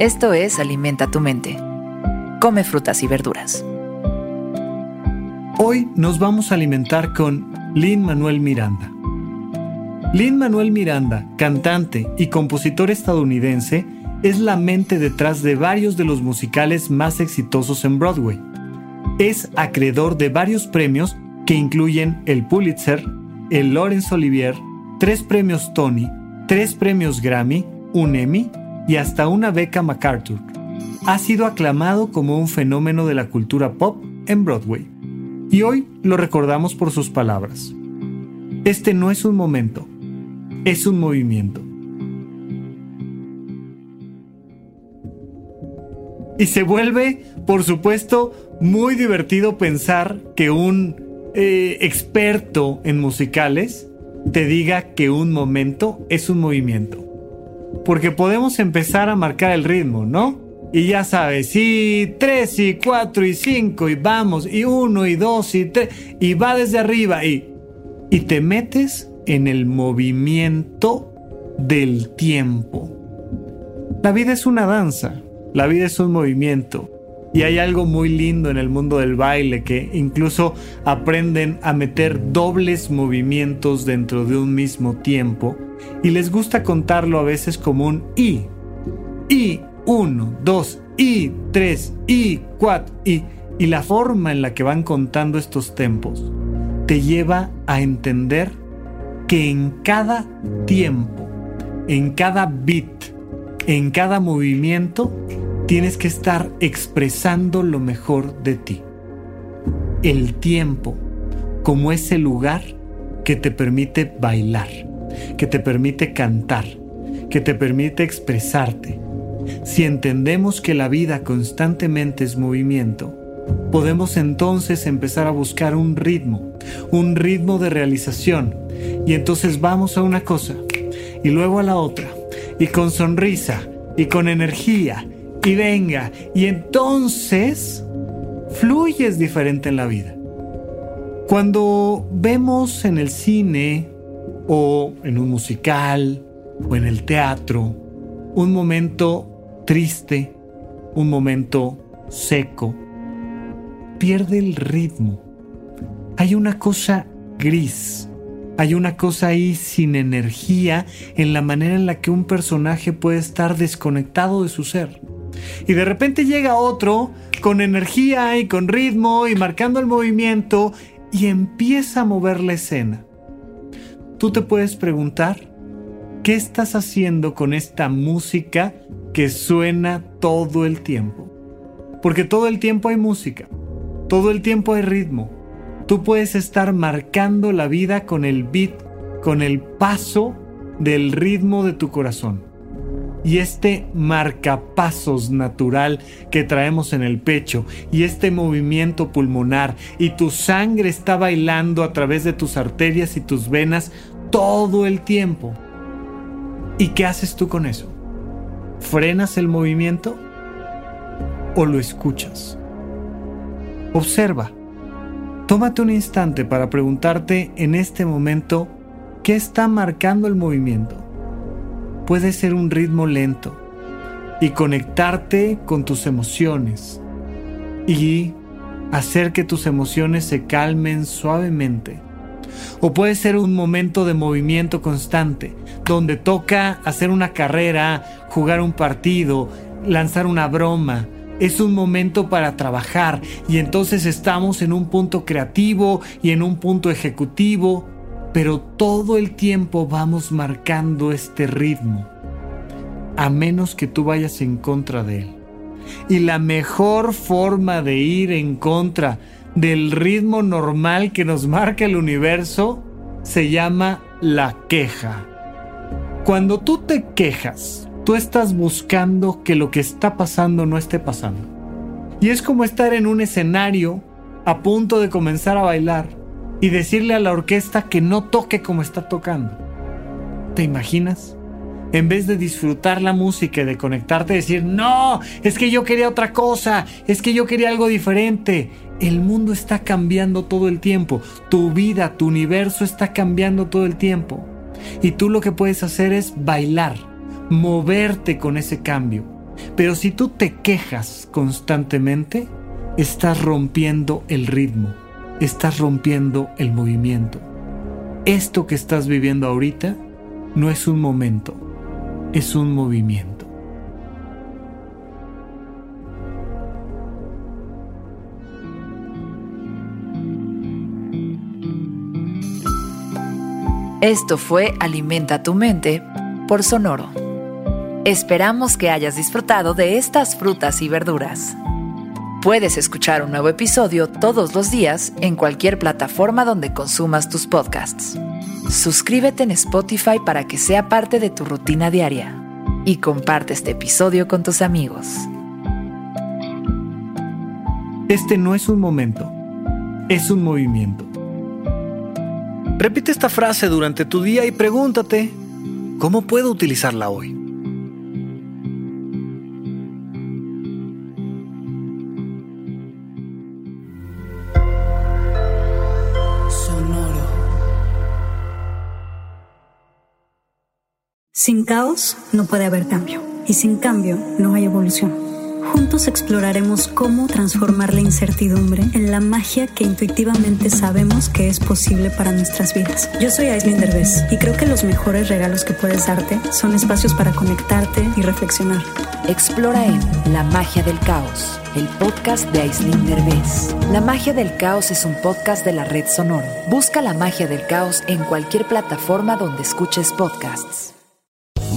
Esto es Alimenta tu mente. Come frutas y verduras. Hoy nos vamos a alimentar con Lin Manuel Miranda. Lin Manuel Miranda, cantante y compositor estadounidense, es la mente detrás de varios de los musicales más exitosos en Broadway. Es acreedor de varios premios que incluyen el Pulitzer, el Laurence Olivier, tres premios Tony, tres premios Grammy, un Emmy y hasta una beca MacArthur. Ha sido aclamado como un fenómeno de la cultura pop en Broadway. Y hoy lo recordamos por sus palabras. Este no es un momento, es un movimiento. Y se vuelve, por supuesto, muy divertido pensar que un eh, experto en musicales te diga que un momento es un movimiento. Porque podemos empezar a marcar el ritmo, ¿no? Y ya sabes, y tres y cuatro y cinco y vamos, y uno y dos y tres, y va desde arriba y, y te metes en el movimiento del tiempo. La vida es una danza, la vida es un movimiento. Y hay algo muy lindo en el mundo del baile que incluso aprenden a meter dobles movimientos dentro de un mismo tiempo y les gusta contarlo a veces como un I. I, 1, 2, I, 3, I, 4, I. Y la forma en la que van contando estos tempos te lleva a entender que en cada tiempo, en cada beat, en cada movimiento, tienes que estar expresando lo mejor de ti. El tiempo como ese lugar que te permite bailar, que te permite cantar, que te permite expresarte. Si entendemos que la vida constantemente es movimiento, podemos entonces empezar a buscar un ritmo, un ritmo de realización. Y entonces vamos a una cosa y luego a la otra, y con sonrisa, y con energía, y venga. Y entonces fluyes diferente en la vida. Cuando vemos en el cine o en un musical o en el teatro un momento triste, un momento seco, pierde el ritmo. Hay una cosa gris, hay una cosa ahí sin energía en la manera en la que un personaje puede estar desconectado de su ser. Y de repente llega otro con energía y con ritmo y marcando el movimiento y empieza a mover la escena. Tú te puedes preguntar, ¿qué estás haciendo con esta música que suena todo el tiempo? Porque todo el tiempo hay música, todo el tiempo hay ritmo. Tú puedes estar marcando la vida con el beat, con el paso del ritmo de tu corazón y este marcapasos natural que traemos en el pecho y este movimiento pulmonar y tu sangre está bailando a través de tus arterias y tus venas todo el tiempo. ¿Y qué haces tú con eso? ¿Frenas el movimiento o lo escuchas? Observa. Tómate un instante para preguntarte en este momento qué está marcando el movimiento puede ser un ritmo lento y conectarte con tus emociones y hacer que tus emociones se calmen suavemente. O puede ser un momento de movimiento constante, donde toca hacer una carrera, jugar un partido, lanzar una broma. Es un momento para trabajar y entonces estamos en un punto creativo y en un punto ejecutivo pero todo el tiempo vamos marcando este ritmo, a menos que tú vayas en contra de él. Y la mejor forma de ir en contra del ritmo normal que nos marca el universo se llama la queja. Cuando tú te quejas, tú estás buscando que lo que está pasando no esté pasando. Y es como estar en un escenario a punto de comenzar a bailar y decirle a la orquesta que no toque como está tocando. ¿Te imaginas? En vez de disfrutar la música y de conectarte, decir, no, es que yo quería otra cosa, es que yo quería algo diferente. El mundo está cambiando todo el tiempo, tu vida, tu universo está cambiando todo el tiempo. Y tú lo que puedes hacer es bailar, moverte con ese cambio. Pero si tú te quejas constantemente, estás rompiendo el ritmo, estás rompiendo el movimiento. Esto que estás viviendo ahorita no es un momento, es un movimiento. Esto fue Alimenta tu mente por Sonoro. Esperamos que hayas disfrutado de estas frutas y verduras. Puedes escuchar un nuevo episodio todos los días en cualquier plataforma donde consumas tus podcasts. Suscríbete en Spotify para que sea parte de tu rutina diaria y comparte este episodio con tus amigos. Este no es un momento, es un movimiento. Repite esta frase durante tu día y pregúntate, ¿cómo puedo utilizarla hoy? Sin caos no puede haber cambio y sin cambio no hay evolución. Juntos exploraremos cómo transformar la incertidumbre en la magia que intuitivamente sabemos que es posible para nuestras vidas. Yo soy Aislinn Derbez y creo que los mejores regalos que puedes darte son espacios para conectarte y reflexionar. Explora en La magia del caos, el podcast de Aislinn Derbez. La magia del caos es un podcast de la red Sonoro. Busca La magia del caos en cualquier plataforma donde escuches podcasts.